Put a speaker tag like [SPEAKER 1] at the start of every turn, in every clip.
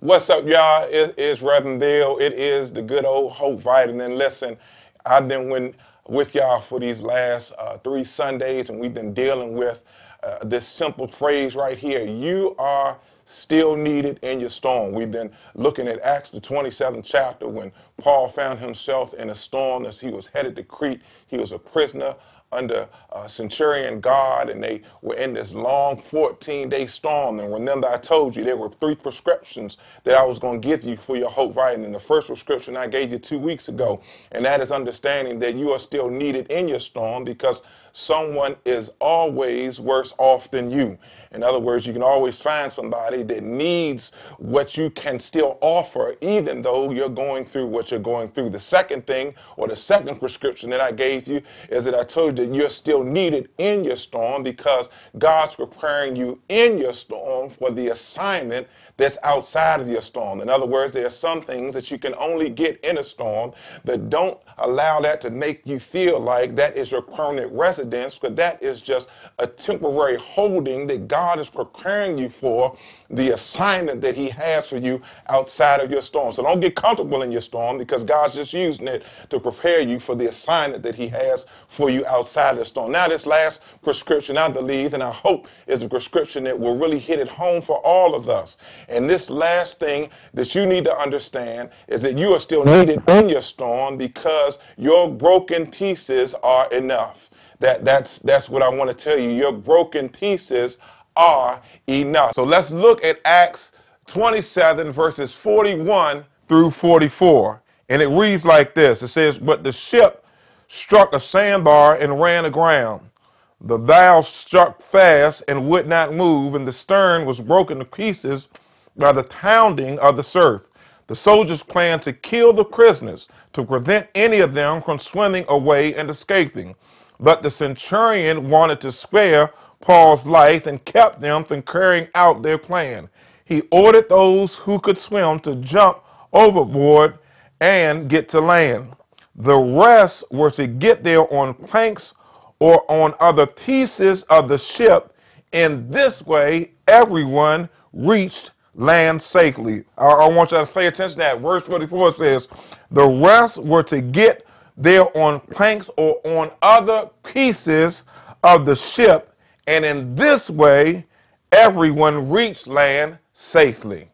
[SPEAKER 1] What's up, y'all? It is Reverend Bill. It is the good old Hope Vitamin. Listen, I've been with, with y'all for these last uh, three Sundays, and we've been dealing with uh, this simple phrase right here. You are still needed in your storm. We've been looking at Acts, the 27th chapter, when Paul found himself in a storm as he was headed to Crete. He was a prisoner under uh, Centurion guard, and they were in this long 14 day storm. And remember, I told you there were three prescriptions that I was going to give you for your hope vitamin. The first prescription I gave you two weeks ago, and that is understanding that you are still needed in your storm because someone is always worse off than you. In other words, you can always find somebody that needs what you can still offer, even though you're going through what you're going through. The second thing, or the second prescription that I gave you, is that I told you that you're still needed in your storm because God's preparing you in your storm for the assignment that's outside of your storm. In other words, there are some things that you can only get in a storm, but don't allow that to make you feel like that is your permanent residence, because that is just a temporary holding that God is preparing you for the assignment that He has for you outside of your storm. So don't get comfortable in your storm because God's just using it to prepare you for the assignment that He has for you outside of the storm. Now, this last prescription, I believe, and I hope, is a prescription that will really hit it home for all of us. And this last thing that you need to understand is that you are still needed in your storm because your broken pieces are enough. That, that's, that's what I want to tell you. Your broken pieces are enough. So let's look at Acts 27, verses 41 through 44. And it reads like this It says, But the ship struck a sandbar and ran aground. The bow struck fast and would not move, and the stern was broken to pieces by the pounding of the surf. The soldiers planned to kill the prisoners to prevent any of them from swimming away and escaping. But the centurion wanted to spare Paul's life and kept them from carrying out their plan. He ordered those who could swim to jump overboard and get to land. The rest were to get there on planks or on other pieces of the ship. In this way, everyone reached land safely. I, I want you to pay attention to that. Verse 44 says, The rest were to get there on planks or on other pieces of the ship. And in this way, everyone reached land safely.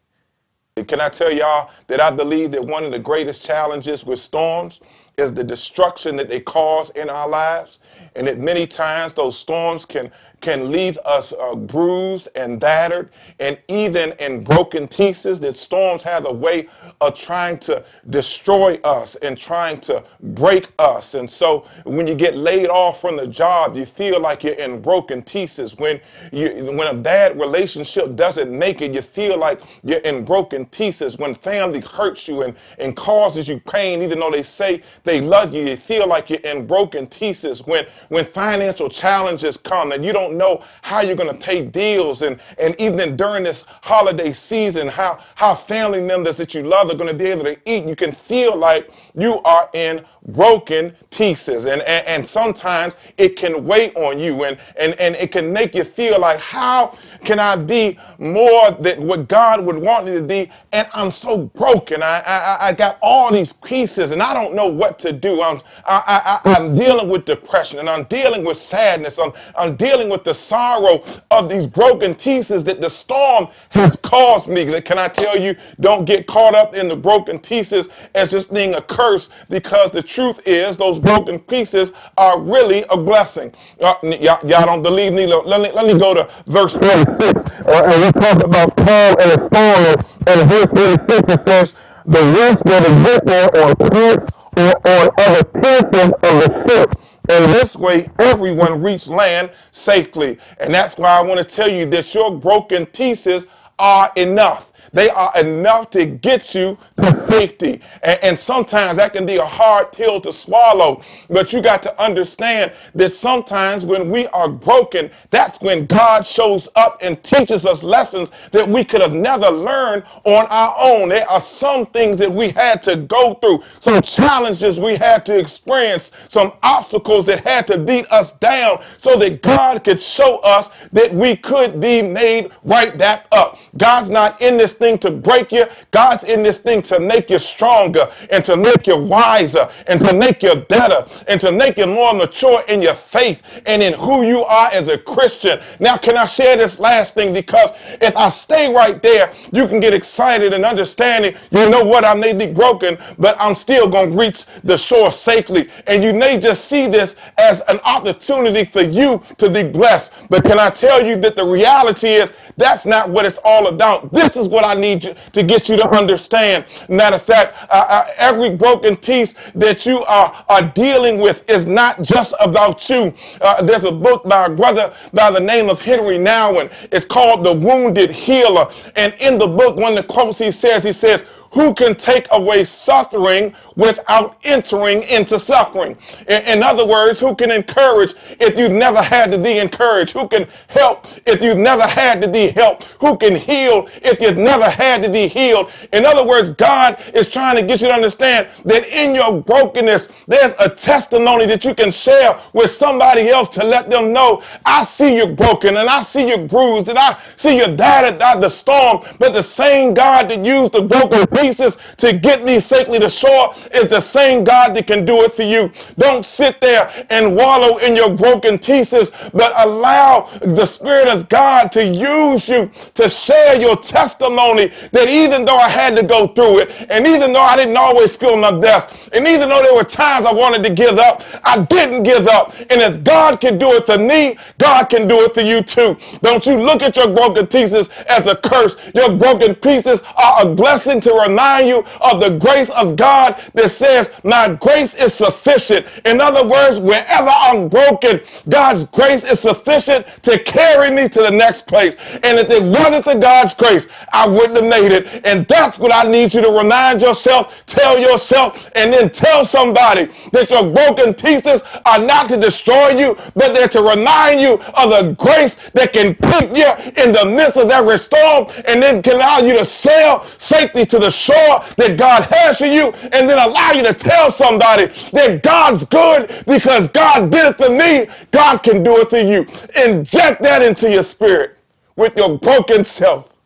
[SPEAKER 1] Can I tell y'all that I believe that one of the greatest challenges with storms is the destruction that they cause in our lives? And that many times those storms can can leave us uh, bruised and battered and even in broken pieces that storms have a way of trying to destroy us and trying to break us. And so when you get laid off from the job you feel like you're in broken pieces. When you when a bad relationship doesn't make it you feel like you're in broken pieces. When family hurts you and, and causes you pain even though they say they love you you feel like you're in broken pieces. When when financial challenges come and you don't know how you're going to pay bills and, and even during this holiday season, how, how family members that you love are going to be able to eat. You can feel like you are in broken pieces. And, and, and sometimes it can weigh on you and, and, and it can make you feel like, how can I be more than what God would want me to be? And I'm so broken. I, I, I got all these pieces and I don't know what to do. I'm, I, I, I'm dealing with depression and I'm dealing with sadness. I'm, I'm dealing with the sorrow of these broken pieces that the storm has caused me. Can I tell you, don't get caught up in the broken pieces as just being a curse because the truth is those broken pieces are really a blessing. Uh, y'all, y'all, don't believe me? Let me, let me go to verse 26. Uh, and we talk about Paul and his story. And verse 26 it says, the rest were the there on planks or on other pieces of the ship. And this way, everyone reached land safely. And that's why I want to tell you that your broken pieces are enough. They are enough to get you to safety. And, and, sometimes that can be a hard pill to swallow. But you got to understand that sometimes when we are broken, that's when God shows up and teaches us lessons that we could have never learned on our own. There are some things that we had to go through, some challenges we had to experience, some obstacles that had to beat us down so that God could show us that we could be made right back up. God's not in this thing to break you. God's in this thing to make you stronger and to make you wiser and to make you better and to make you more mature in your faith and in who you are as a Christian. Now, can I share this last thing? Because if I stay right there, you can get excited and understanding, you know what, I may be broken, but I'm still going to reach the shore safely. And you may just see this as an opportunity for you to be blessed. But can I tell you that the reality is that's not what it's all about. This is what I need you to get you to understand. Matter of fact, uh, uh, every broken piece that you are, are dealing with is not just about you. Uh, there's a book by a brother by the name of Henri Nouwen. It's called The Wounded Healer. And in the book, one of the quotes he says, he says, who can take away suffering without entering into suffering. In, in, other words, who can encourage if you've never had to be encouraged? Who can help if you've never had to be helped? Who can heal if you've never had to be healed? In other words, God is trying to get you to understand that in your brokenness, there's a testimony that you can share with somebody else to let them know, I see you broken and I see you bruised and I see you died at the storm, but the same God that used the broken pieces to get me safely to shore is the same God that can do it for you. Don't sit there and wallow in your broken pieces, but allow the Spirit of God to use you to share your testimony that even though I had to go through it, and even though I didn't always feel my best, and even though there were times I wanted to give up, I didn't give up. And if God can do it for me, God can do it for you too. Don't you look at your broken pieces as a curse. Your broken pieces are a blessing to remind you of the grace of God that says, My grace is sufficient. In other words, wherever I'm broken, God's grace is sufficient to carry me to the next place. And if it wasn't for God's grace, I wouldn't have made it. And that's what I need you to remind yourself, tell yourself, and then tell somebody that your broken pieces are not to destroy you, but they're to remind you of the grace that can pick you in the midst of every storm and then can allow you to sail safely to the shore that God has for you and then allow you to tell somebody that God's good because God did it for me. God can do it for you. Inject that into your spirit with your broken self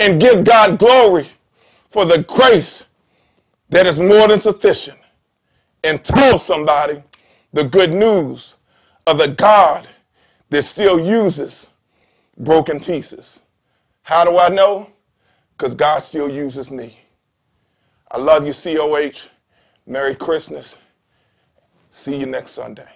[SPEAKER 1] and give God glory for the grace that is more than sufficient. And tell somebody the good news of the God that still uses broken pieces. How do I know? Because God still uses me. I love you, COH. Merry Christmas. See you next Sunday.